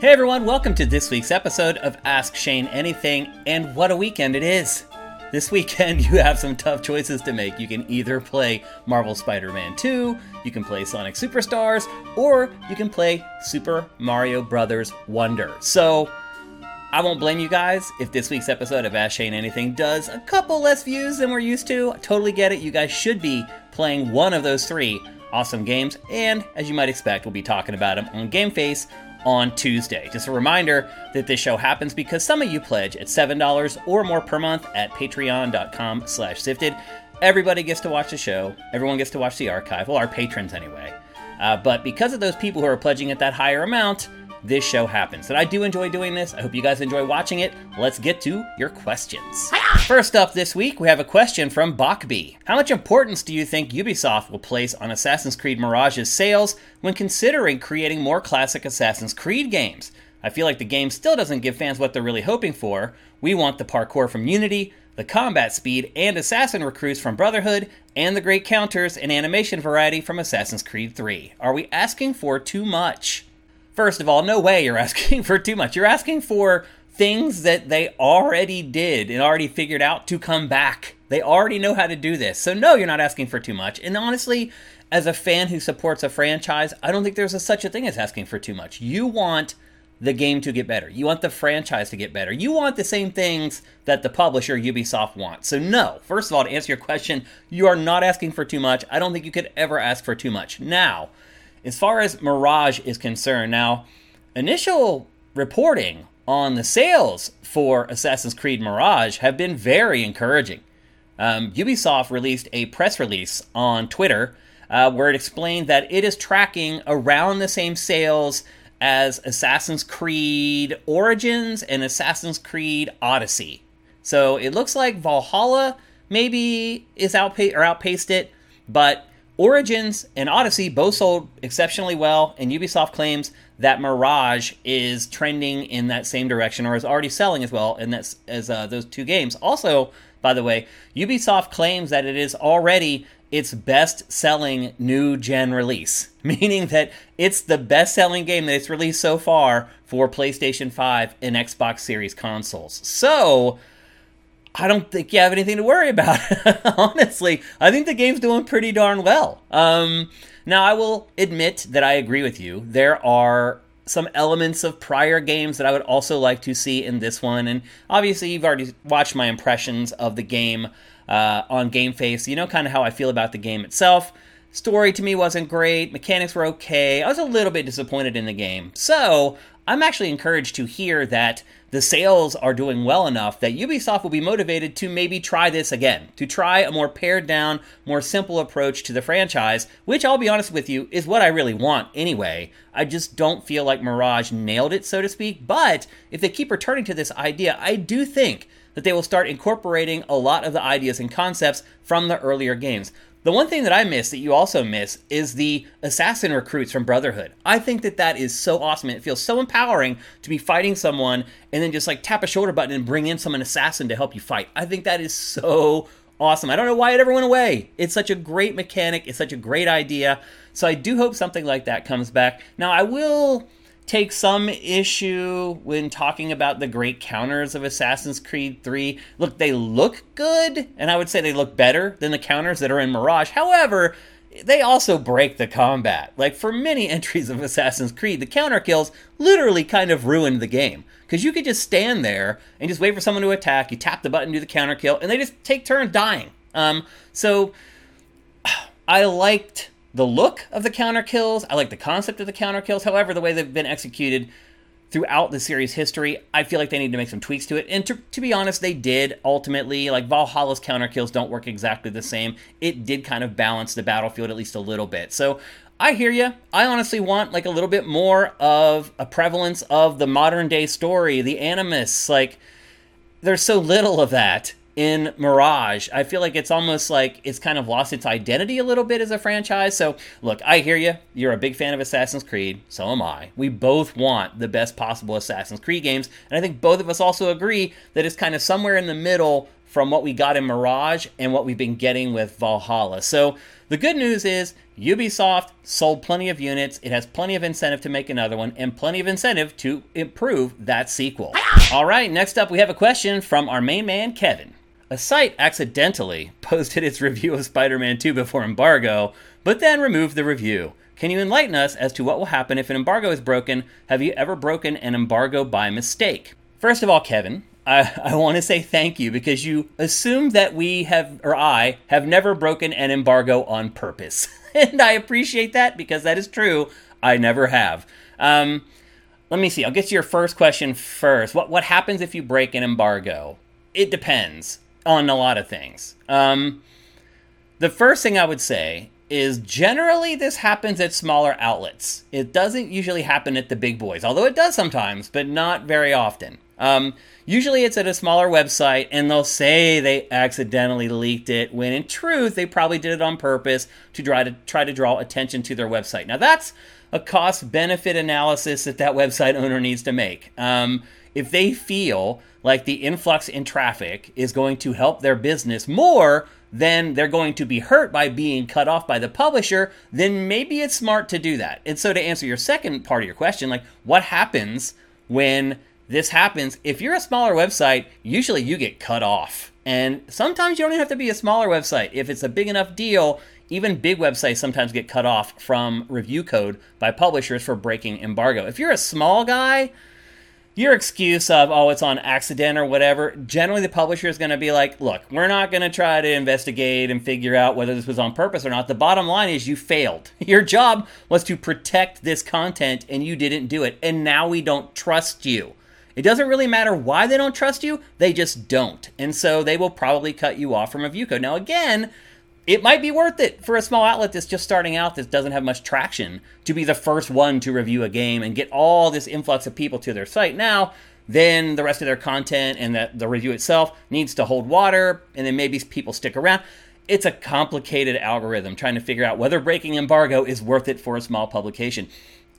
Hey everyone, welcome to this week's episode of Ask Shane Anything, and what a weekend it is! This weekend, you have some tough choices to make. You can either play Marvel Spider Man 2, you can play Sonic Superstars, or you can play Super Mario Bros. Wonder. So, I won't blame you guys if this week's episode of Ask Shane Anything does a couple less views than we're used to. I totally get it. You guys should be playing one of those three awesome games, and as you might expect, we'll be talking about them on Game Face on Tuesday. Just a reminder that this show happens because some of you pledge at $7 or more per month at patreon.com slash sifted. Everybody gets to watch the show. Everyone gets to watch the archive. Well, our patrons anyway. Uh, but because of those people who are pledging at that higher amount, this show happens. And I do enjoy doing this. I hope you guys enjoy watching it. Let's get to your questions. First up this week, we have a question from Bachby. How much importance do you think Ubisoft will place on Assassin's Creed Mirage's sales when considering creating more classic Assassin's Creed games? I feel like the game still doesn't give fans what they're really hoping for. We want the parkour from Unity, the combat speed and assassin recruits from Brotherhood, and the great counters and animation variety from Assassin's Creed 3. Are we asking for too much? First of all, no way you're asking for too much. You're asking for things that they already did and already figured out to come back. They already know how to do this. So, no, you're not asking for too much. And honestly, as a fan who supports a franchise, I don't think there's a, such a thing as asking for too much. You want the game to get better. You want the franchise to get better. You want the same things that the publisher Ubisoft wants. So, no, first of all, to answer your question, you are not asking for too much. I don't think you could ever ask for too much. Now, as far as Mirage is concerned, now, initial reporting on the sales for Assassin's Creed Mirage have been very encouraging. Um, Ubisoft released a press release on Twitter uh, where it explained that it is tracking around the same sales as Assassin's Creed Origins and Assassin's Creed Odyssey. So it looks like Valhalla maybe is outpa- or outpaced it, but Origins and Odyssey both sold exceptionally well, and Ubisoft claims that Mirage is trending in that same direction or is already selling as well, and that's as uh, those two games. Also, by the way, Ubisoft claims that it is already its best selling new gen release, meaning that it's the best selling game that it's released so far for PlayStation 5 and Xbox Series consoles. So, I don't think you have anything to worry about. Honestly, I think the game's doing pretty darn well. Um, now, I will admit that I agree with you. There are some elements of prior games that I would also like to see in this one, and obviously, you've already watched my impressions of the game uh, on Game Face. You know, kind of how I feel about the game itself. Story to me wasn't great. Mechanics were okay. I was a little bit disappointed in the game. So, I'm actually encouraged to hear that the sales are doing well enough that Ubisoft will be motivated to maybe try this again, to try a more pared down, more simple approach to the franchise, which I'll be honest with you is what I really want anyway. I just don't feel like Mirage nailed it, so to speak. But if they keep returning to this idea, I do think that they will start incorporating a lot of the ideas and concepts from the earlier games. The one thing that I miss that you also miss is the assassin recruits from Brotherhood. I think that that is so awesome. It feels so empowering to be fighting someone and then just like tap a shoulder button and bring in someone assassin to help you fight. I think that is so awesome. I don't know why it ever went away. It's such a great mechanic. It's such a great idea. So I do hope something like that comes back. Now I will take some issue when talking about the great counters of Assassin's Creed 3. Look, they look good, and I would say they look better than the counters that are in Mirage. However, they also break the combat. Like for many entries of Assassin's Creed, the counter kills literally kind of ruined the game. Because you could just stand there and just wait for someone to attack, you tap the button, do the counter kill, and they just take turns dying. Um, so I liked the look of the counter kills. I like the concept of the counter kills. However, the way they've been executed throughout the series history, I feel like they need to make some tweaks to it. And to, to be honest, they did ultimately. Like Valhalla's counter kills don't work exactly the same. It did kind of balance the battlefield at least a little bit. So I hear you. I honestly want like a little bit more of a prevalence of the modern day story, the animus. Like there's so little of that in Mirage. I feel like it's almost like it's kind of lost its identity a little bit as a franchise. So, look, I hear you. You're a big fan of Assassin's Creed. So am I. We both want the best possible Assassin's Creed games. And I think both of us also agree that it's kind of somewhere in the middle from what we got in Mirage and what we've been getting with Valhalla. So the good news is Ubisoft sold plenty of units. It has plenty of incentive to make another one and plenty of incentive to improve that sequel. All right, next up we have a question from our main man, Kevin. A site accidentally posted its review of Spider Man 2 before embargo, but then removed the review. Can you enlighten us as to what will happen if an embargo is broken? Have you ever broken an embargo by mistake? First of all, Kevin, I, I want to say thank you because you assume that we have, or I, have never broken an embargo on purpose. and I appreciate that because that is true. I never have. Um, let me see. I'll get to your first question first. What, what happens if you break an embargo? It depends on a lot of things. Um, the first thing I would say is generally this happens at smaller outlets. It doesn't usually happen at the big boys, although it does sometimes, but not very often. Um, usually it's at a smaller website and they'll say they accidentally leaked it when in truth they probably did it on purpose to try to try to draw attention to their website. Now that's a cost benefit analysis that that website owner needs to make. Um, if they feel like the influx in traffic is going to help their business more than they're going to be hurt by being cut off by the publisher, then maybe it's smart to do that. And so to answer your second part of your question, like what happens when this happens, if you're a smaller website, usually you get cut off. And sometimes you don't even have to be a smaller website. If it's a big enough deal, even big websites sometimes get cut off from review code by publishers for breaking embargo. If you're a small guy, your excuse of, oh, it's on accident or whatever, generally the publisher is going to be like, look, we're not going to try to investigate and figure out whether this was on purpose or not. The bottom line is you failed. Your job was to protect this content and you didn't do it. And now we don't trust you. It doesn't really matter why they don't trust you, they just don't. And so they will probably cut you off from a view code. Now, again, it might be worth it for a small outlet that's just starting out that doesn't have much traction to be the first one to review a game and get all this influx of people to their site. Now, then the rest of their content and the, the review itself needs to hold water, and then maybe people stick around. It's a complicated algorithm trying to figure out whether breaking embargo is worth it for a small publication.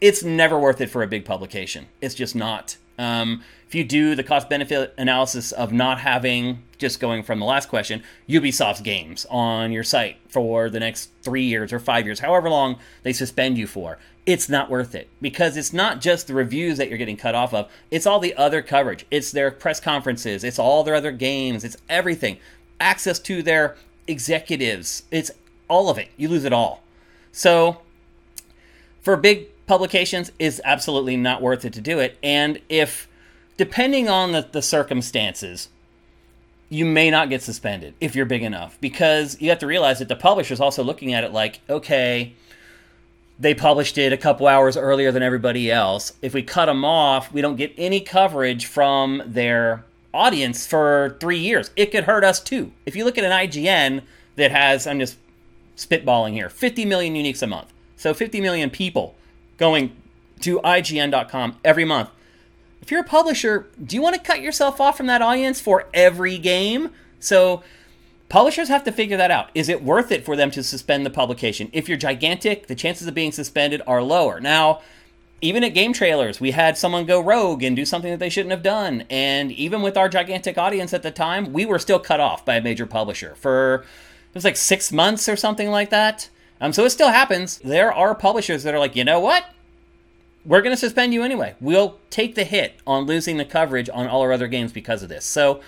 It's never worth it for a big publication. It's just not. Um, if you do the cost benefit analysis of not having, just going from the last question, Ubisoft's games on your site for the next three years or five years, however long they suspend you for, it's not worth it because it's not just the reviews that you're getting cut off of, it's all the other coverage. It's their press conferences, it's all their other games, it's everything. Access to their executives, it's all of it. You lose it all. So, for big publications is absolutely not worth it to do it. And if, depending on the, the circumstances, you may not get suspended if you're big enough because you have to realize that the publisher's also looking at it like, okay, they published it a couple hours earlier than everybody else. If we cut them off, we don't get any coverage from their audience for three years. It could hurt us too. If you look at an IGN that has, I'm just spitballing here, 50 million uniques a month. So 50 million people going to IGN.com every month. If you're a publisher, do you want to cut yourself off from that audience for every game? So publishers have to figure that out. Is it worth it for them to suspend the publication? If you're gigantic, the chances of being suspended are lower. Now, even at game trailers, we had someone go rogue and do something that they shouldn't have done. And even with our gigantic audience at the time, we were still cut off by a major publisher for it was like six months or something like that. Um, so it still happens. There are publishers that are like, you know what? We're going to suspend you anyway. We'll take the hit on losing the coverage on all our other games because of this. So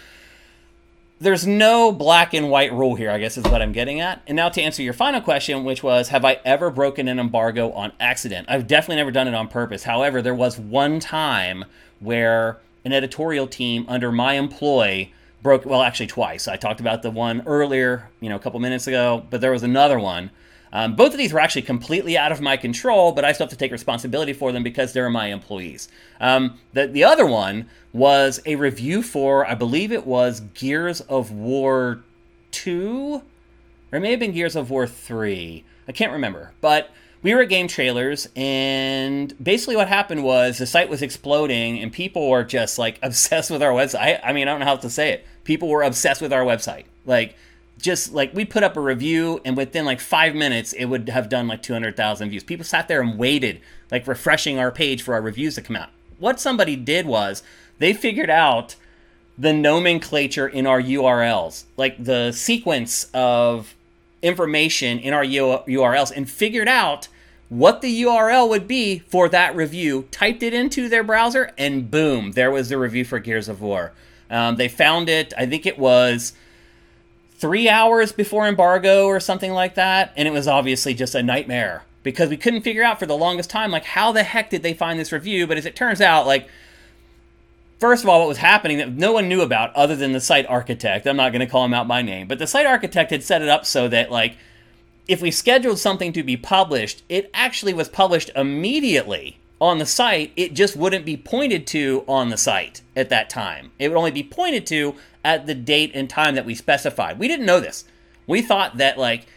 there's no black and white rule here, I guess is what I'm getting at. And now to answer your final question, which was Have I ever broken an embargo on accident? I've definitely never done it on purpose. However, there was one time where an editorial team under my employ broke, well, actually twice. I talked about the one earlier, you know, a couple minutes ago, but there was another one um, both of these were actually completely out of my control, but I still have to take responsibility for them because they're my employees. Um, the, the other one was a review for, I believe it was Gears of War 2, or it may have been Gears of War 3. I can't remember. But we were at game trailers, and basically what happened was the site was exploding, and people were just like obsessed with our website. I, I mean, I don't know how to say it. People were obsessed with our website. Like, just like we put up a review and within like five minutes it would have done like 200,000 views. People sat there and waited, like refreshing our page for our reviews to come out. What somebody did was they figured out the nomenclature in our URLs, like the sequence of information in our URLs, and figured out what the URL would be for that review, typed it into their browser, and boom, there was the review for Gears of War. Um, they found it, I think it was three hours before embargo or something like that, and it was obviously just a nightmare because we couldn't figure out for the longest time, like, how the heck did they find this review? But as it turns out, like, first of all, what was happening that no one knew about other than the site architect. I'm not going to call him out by name, but the site architect had set it up so that, like, if we scheduled something to be published, it actually was published immediately on the site. It just wouldn't be pointed to on the site at that time. It would only be pointed to at the date and time that we specified. We didn't know this. We thought that, like,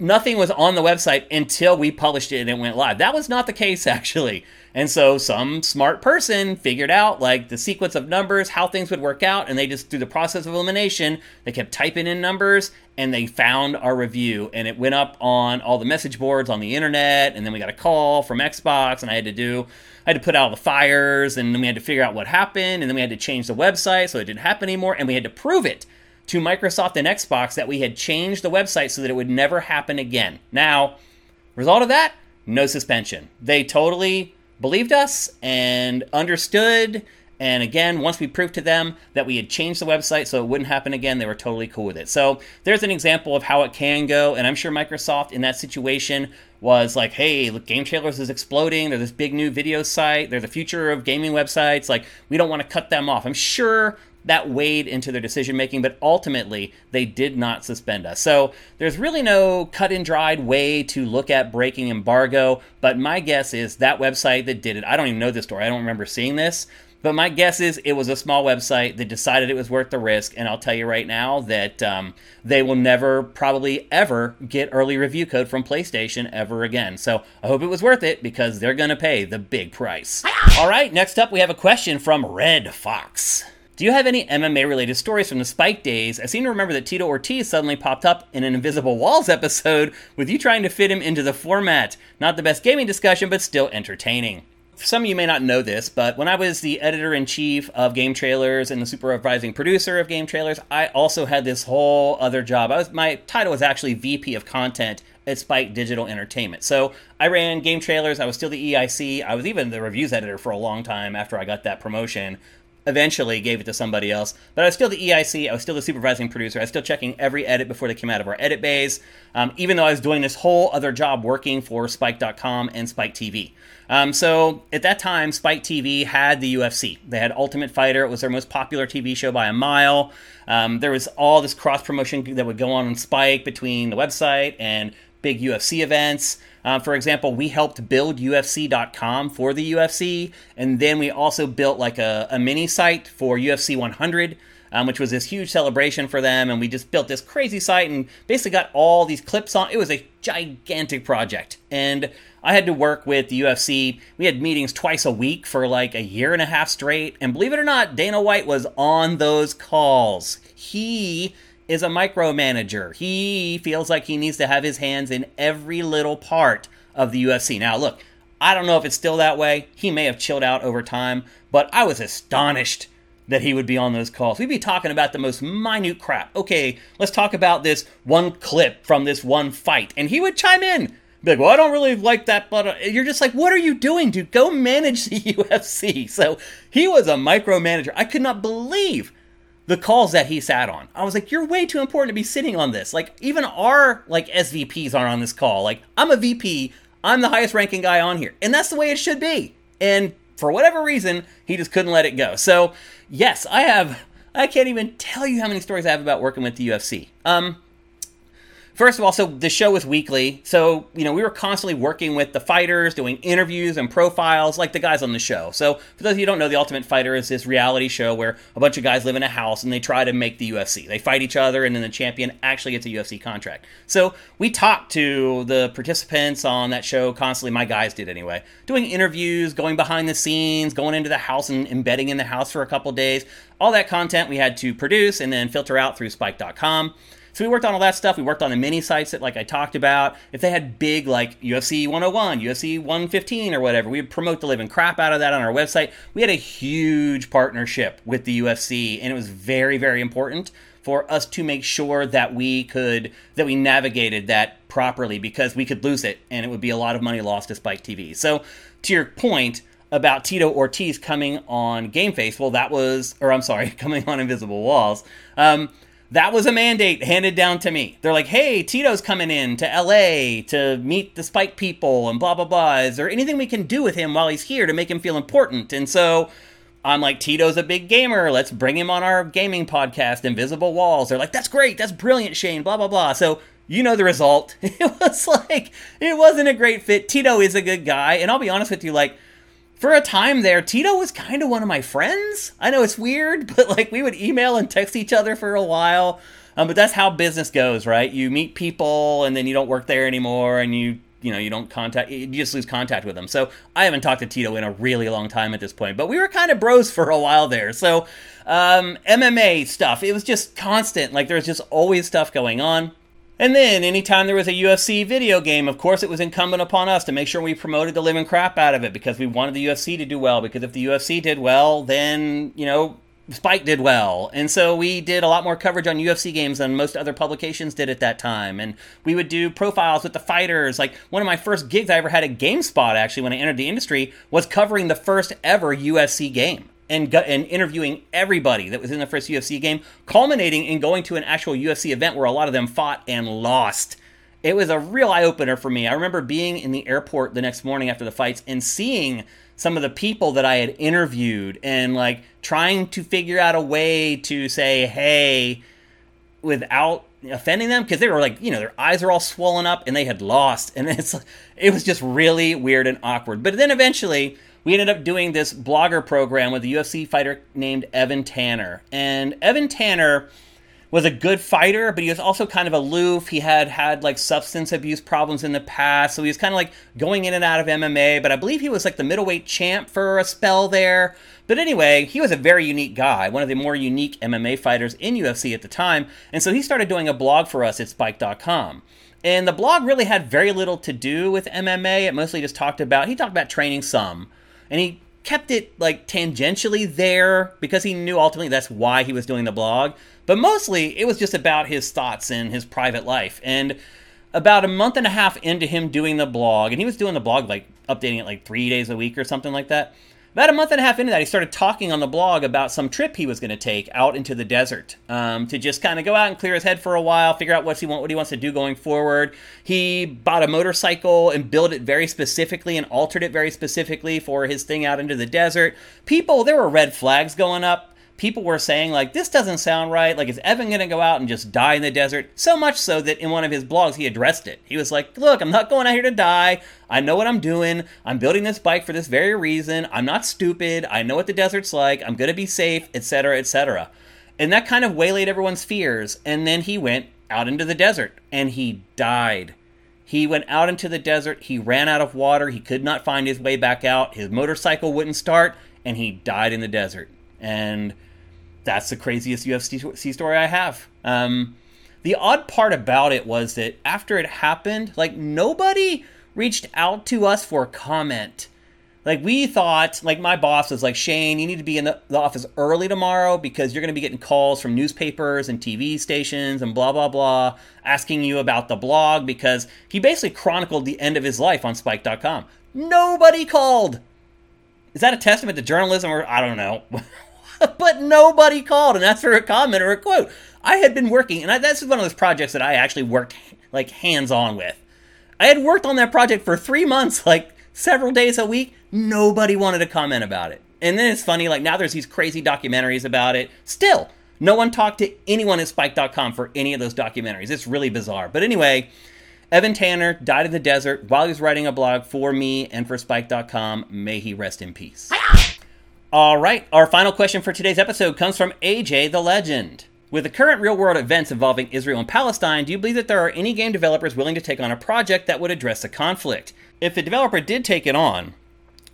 nothing was on the website until we published it and it went live. That was not the case, actually. And so some smart person figured out like the sequence of numbers, how things would work out, and they just through the process of elimination, they kept typing in numbers and they found our review and it went up on all the message boards on the internet and then we got a call from Xbox and I had to do I had to put out the fires and then we had to figure out what happened and then we had to change the website so it didn't happen anymore and we had to prove it to Microsoft and Xbox that we had changed the website so that it would never happen again. Now, result of that, no suspension. They totally believed us and understood. And again, once we proved to them that we had changed the website so it wouldn't happen again, they were totally cool with it. So there's an example of how it can go. And I'm sure Microsoft in that situation was like, hey, look, Game Trailers is exploding. They're this big new video site. They're the future of gaming websites. Like, we don't want to cut them off. I'm sure that weighed into their decision making, but ultimately they did not suspend us. So there's really no cut and dried way to look at breaking embargo, but my guess is that website that did it, I don't even know this story, I don't remember seeing this. But my guess is it was a small website that decided it was worth the risk, and I'll tell you right now that um, they will never, probably ever, get early review code from PlayStation ever again. So I hope it was worth it because they're going to pay the big price. All right, next up we have a question from Red Fox. Do you have any MMA related stories from the Spike days? I seem to remember that Tito Ortiz suddenly popped up in an Invisible Walls episode with you trying to fit him into the format. Not the best gaming discussion, but still entertaining. Some of you may not know this, but when I was the editor in chief of Game Trailers and the supervising producer of Game Trailers, I also had this whole other job. I was my title was actually VP of Content at Spike Digital Entertainment. So I ran Game Trailers. I was still the EIC. I was even the reviews editor for a long time after I got that promotion eventually gave it to somebody else. But I was still the EIC, I was still the supervising producer, I was still checking every edit before they came out of our edit bays, um, even though I was doing this whole other job working for Spike.com and Spike TV. Um, so at that time, Spike TV had the UFC. They had Ultimate Fighter. It was their most popular TV show by a mile. Um, there was all this cross promotion that would go on on Spike between the website and big UFC events. Uh, for example, we helped build UFC.com for the UFC, and then we also built like a, a mini site for UFC 100. Um, which was this huge celebration for them. And we just built this crazy site and basically got all these clips on. It was a gigantic project. And I had to work with the UFC. We had meetings twice a week for like a year and a half straight. And believe it or not, Dana White was on those calls. He is a micromanager. He feels like he needs to have his hands in every little part of the UFC. Now, look, I don't know if it's still that way. He may have chilled out over time, but I was astonished that he would be on those calls. We'd be talking about the most minute crap. Okay, let's talk about this one clip from this one fight. And he would chime in. Be like, well, I don't really like that, but uh, you're just like, what are you doing, dude? Go manage the UFC. So he was a micromanager. I could not believe the calls that he sat on. I was like, you're way too important to be sitting on this. Like, even our like SVPs aren't on this call. Like, I'm a VP. I'm the highest ranking guy on here. And that's the way it should be. And for whatever reason, he just couldn't let it go. So, yes, I have I can't even tell you how many stories I have about working with the UFC. Um First of all, so the show was weekly. So, you know, we were constantly working with the fighters, doing interviews and profiles like the guys on the show. So, for those of you who don't know, The Ultimate Fighter is this reality show where a bunch of guys live in a house and they try to make the UFC. They fight each other and then the champion actually gets a UFC contract. So, we talked to the participants on that show constantly. My guys did anyway. Doing interviews, going behind the scenes, going into the house and embedding in the house for a couple days. All that content we had to produce and then filter out through spike.com. So we worked on all that stuff. We worked on the mini sites that, like I talked about. If they had big, like UFC 101, UFC 115, or whatever, we would promote the living crap out of that on our website. We had a huge partnership with the UFC, and it was very, very important for us to make sure that we could that we navigated that properly because we could lose it and it would be a lot of money lost to Spike TV. So to your point about Tito Ortiz coming on GameFace, well that was or I'm sorry, coming on Invisible Walls. Um, that was a mandate handed down to me. They're like, hey, Tito's coming in to LA to meet the Spike people and blah, blah, blah. Is there anything we can do with him while he's here to make him feel important? And so I'm like, Tito's a big gamer. Let's bring him on our gaming podcast, Invisible Walls. They're like, that's great. That's brilliant, Shane. Blah, blah, blah. So you know the result. It was like, it wasn't a great fit. Tito is a good guy. And I'll be honest with you, like, for a time there, Tito was kind of one of my friends. I know it's weird, but like we would email and text each other for a while. Um, but that's how business goes, right? You meet people and then you don't work there anymore and you you know you don't contact you just lose contact with them so i haven't talked to tito in a really long time at this point but we were kind of bros for a while there so um, mma stuff it was just constant like there was just always stuff going on and then anytime there was a ufc video game of course it was incumbent upon us to make sure we promoted the living crap out of it because we wanted the ufc to do well because if the ufc did well then you know Spike did well. And so we did a lot more coverage on UFC games than most other publications did at that time. And we would do profiles with the fighters. Like one of my first gigs I ever had at GameSpot, actually, when I entered the industry, was covering the first ever UFC game. And, and interviewing everybody that was in the first UFC game, culminating in going to an actual UFC event where a lot of them fought and lost. It was a real eye opener for me. I remember being in the airport the next morning after the fights and seeing some of the people that I had interviewed and like trying to figure out a way to say, hey, without offending them because they were like, you know, their eyes are all swollen up and they had lost. And it's it was just really weird and awkward. But then eventually we ended up doing this blogger program with a UFC fighter named Evan Tanner. And Evan Tanner was a good fighter, but he was also kind of aloof. He had had like substance abuse problems in the past, so he was kind of like going in and out of MMA. But I believe he was like the middleweight champ for a spell there. But anyway, he was a very unique guy, one of the more unique MMA fighters in UFC at the time. And so he started doing a blog for us at Spike.com. And the blog really had very little to do with MMA. It mostly just talked about, he talked about training some. And he kept it like tangentially there because he knew ultimately that's why he was doing the blog. But mostly it was just about his thoughts and his private life. And about a month and a half into him doing the blog, and he was doing the blog like updating it like three days a week or something like that. About a month and a half into that, he started talking on the blog about some trip he was going to take out into the desert um, to just kind of go out and clear his head for a while, figure out what he want, what he wants to do going forward. He bought a motorcycle and built it very specifically and altered it very specifically for his thing out into the desert. People, there were red flags going up people were saying like this doesn't sound right. Like is evan going to go out and just die in the desert? So much so that in one of his blogs he addressed it. He was like look i'm not going out here to die. I know what i'm doing. I'm building this bike for this very reason. I'm not stupid. I know what the desert's like. I'm going to be safe etc etc and that kind of waylaid everyone's fears and then he went out into the desert and he died. He went out into the desert. He ran out of water. He could not find his way back out. His motorcycle wouldn't start and he died in the desert. And that's the craziest UFC story I have. Um, the odd part about it was that after it happened, like nobody reached out to us for comment. Like we thought, like my boss was like, Shane, you need to be in the, the office early tomorrow because you're going to be getting calls from newspapers and TV stations and blah blah blah, asking you about the blog because he basically chronicled the end of his life on Spike.com. Nobody called. Is that a testament to journalism or I don't know? but nobody called and asked for a comment or a quote. I had been working, and I, this is one of those projects that I actually worked like hands on with. I had worked on that project for three months, like several days a week. Nobody wanted to comment about it. And then it's funny, like now there's these crazy documentaries about it. Still, no one talked to anyone at Spike.com for any of those documentaries. It's really bizarre. But anyway, Evan Tanner died in the desert while he was writing a blog for me and for Spike.com. May he rest in peace. All right, our final question for today's episode comes from AJ the Legend. With the current real world events involving Israel and Palestine, do you believe that there are any game developers willing to take on a project that would address the conflict? If the developer did take it on,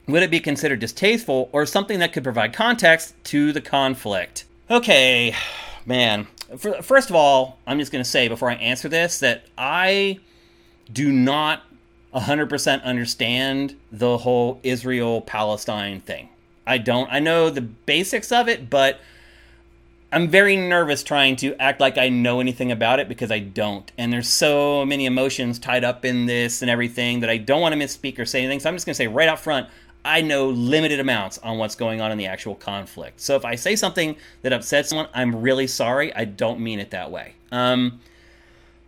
would it be considered distasteful or something that could provide context to the conflict? Okay, man. first of all, I'm just going to say before I answer this that I do not 100% understand the whole Israel Palestine thing. I don't. I know the basics of it, but I'm very nervous trying to act like I know anything about it because I don't. And there's so many emotions tied up in this and everything that I don't want to misspeak or say anything. So I'm just going to say right out front, I know limited amounts on what's going on in the actual conflict. So if I say something that upsets someone, I'm really sorry. I don't mean it that way. Um,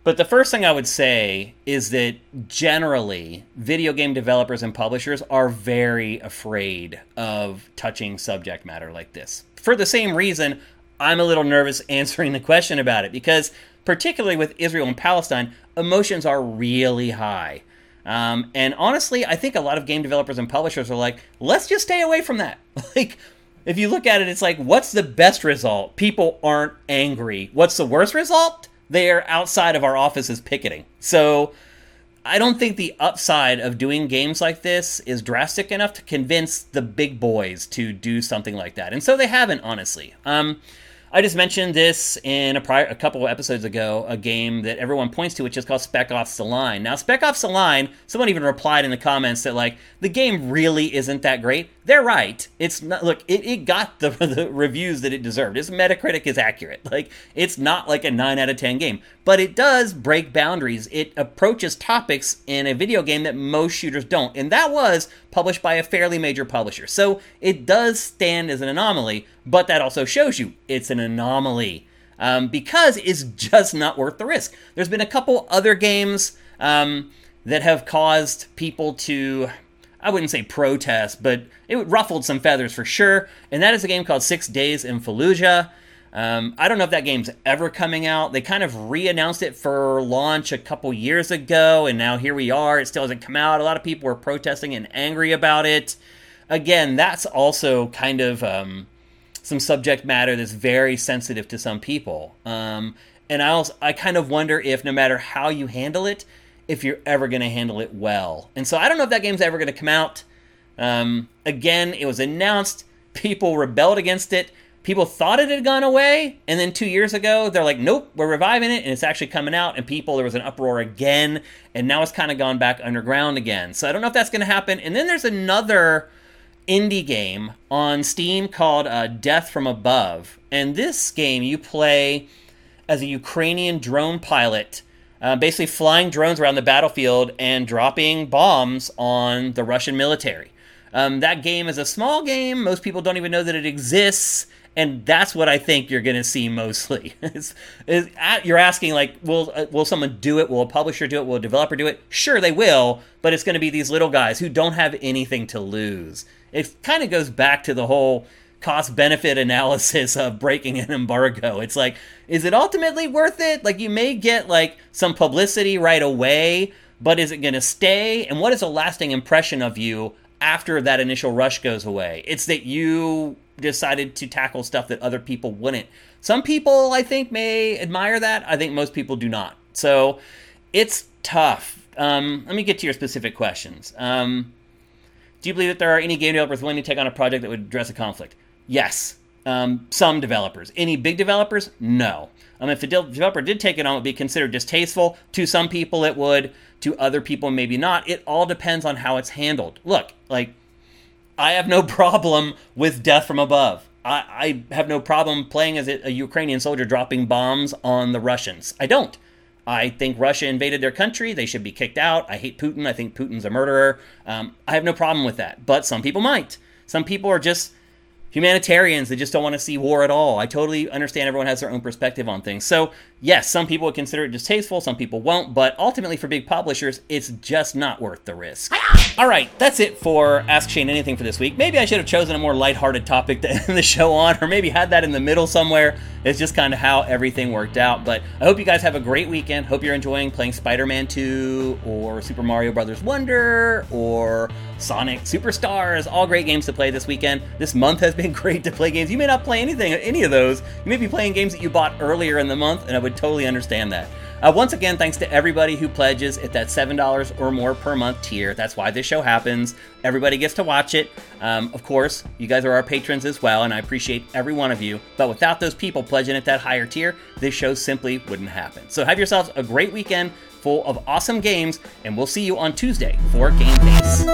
but the first thing I would say is that generally, video game developers and publishers are very afraid of touching subject matter like this. For the same reason, I'm a little nervous answering the question about it because, particularly with Israel and Palestine, emotions are really high. Um, and honestly, I think a lot of game developers and publishers are like, let's just stay away from that. like, if you look at it, it's like, what's the best result? People aren't angry. What's the worst result? They are outside of our offices picketing. So, I don't think the upside of doing games like this is drastic enough to convince the big boys to do something like that. And so they haven't, honestly. Um, I just mentioned this in a prior a couple of episodes ago, a game that everyone points to, which is called Spec Ops: The Line. Now, Spec Ops: The Line, someone even replied in the comments that like the game really isn't that great. They're right. It's not. Look, it, it got the, the reviews that it deserved. Its Metacritic is accurate. Like it's not like a nine out of ten game, but it does break boundaries. It approaches topics in a video game that most shooters don't, and that was published by a fairly major publisher. So it does stand as an anomaly, but that also shows you it's an anomaly um, because it's just not worth the risk. There's been a couple other games um, that have caused people to. I wouldn't say protest, but it ruffled some feathers for sure. And that is a game called Six Days in Fallujah. Um, I don't know if that game's ever coming out. They kind of re-announced it for launch a couple years ago, and now here we are. It still hasn't come out. A lot of people were protesting and angry about it. Again, that's also kind of um, some subject matter that's very sensitive to some people. Um, and I also I kind of wonder if no matter how you handle it, if you're ever going to handle it well. And so I don't know if that game's ever going to come out. Um, again, it was announced. People rebelled against it people thought it had gone away and then two years ago they're like nope we're reviving it and it's actually coming out and people there was an uproar again and now it's kind of gone back underground again so i don't know if that's going to happen and then there's another indie game on steam called uh, death from above and this game you play as a ukrainian drone pilot uh, basically flying drones around the battlefield and dropping bombs on the russian military um, that game is a small game most people don't even know that it exists and that's what I think you're going to see mostly. is, is at, you're asking like, will uh, will someone do it? Will a publisher do it? Will a developer do it? Sure, they will, but it's going to be these little guys who don't have anything to lose. It kind of goes back to the whole cost benefit analysis of breaking an embargo. It's like, is it ultimately worth it? Like, you may get like some publicity right away, but is it going to stay? And what is a lasting impression of you after that initial rush goes away? It's that you decided to tackle stuff that other people wouldn't. Some people, I think, may admire that. I think most people do not. So it's tough. Um, let me get to your specific questions. Um, do you believe that there are any game developers willing to take on a project that would address a conflict? Yes. Um, some developers. Any big developers? No. Um, if the developer did take it on, it would be considered distasteful. To some people, it would. To other people, maybe not. It all depends on how it's handled. Look, like I have no problem with Death from Above. I, I have no problem playing as a, a Ukrainian soldier dropping bombs on the Russians. I don't. I think Russia invaded their country. They should be kicked out. I hate Putin. I think Putin's a murderer. Um, I have no problem with that. But some people might. Some people are just humanitarians They just don't want to see war at all. I totally understand everyone has their own perspective on things. So, yes, some people would consider it distasteful, some people won't, but ultimately for big publishers, it's just not worth the risk. All right, that's it for Ask Shane Anything for this week. Maybe I should have chosen a more lighthearted topic to end the show on, or maybe had that in the middle somewhere. It's just kind of how everything worked out. But I hope you guys have a great weekend. Hope you're enjoying playing Spider Man 2 or Super Mario Brothers Wonder or Sonic Superstars. All great games to play this weekend. This month has been great to play games. You may not play anything, any of those. You may be playing games that you bought earlier in the month, and I would totally understand that. Uh, once again, thanks to everybody who pledges at that $7 or more per month tier. That's why this show happens. Everybody gets to watch it. Um, of course, you guys are our patrons as well, and I appreciate every one of you. But without those people pledging at that higher tier, this show simply wouldn't happen. So have yourselves a great weekend full of awesome games, and we'll see you on Tuesday for Game Face.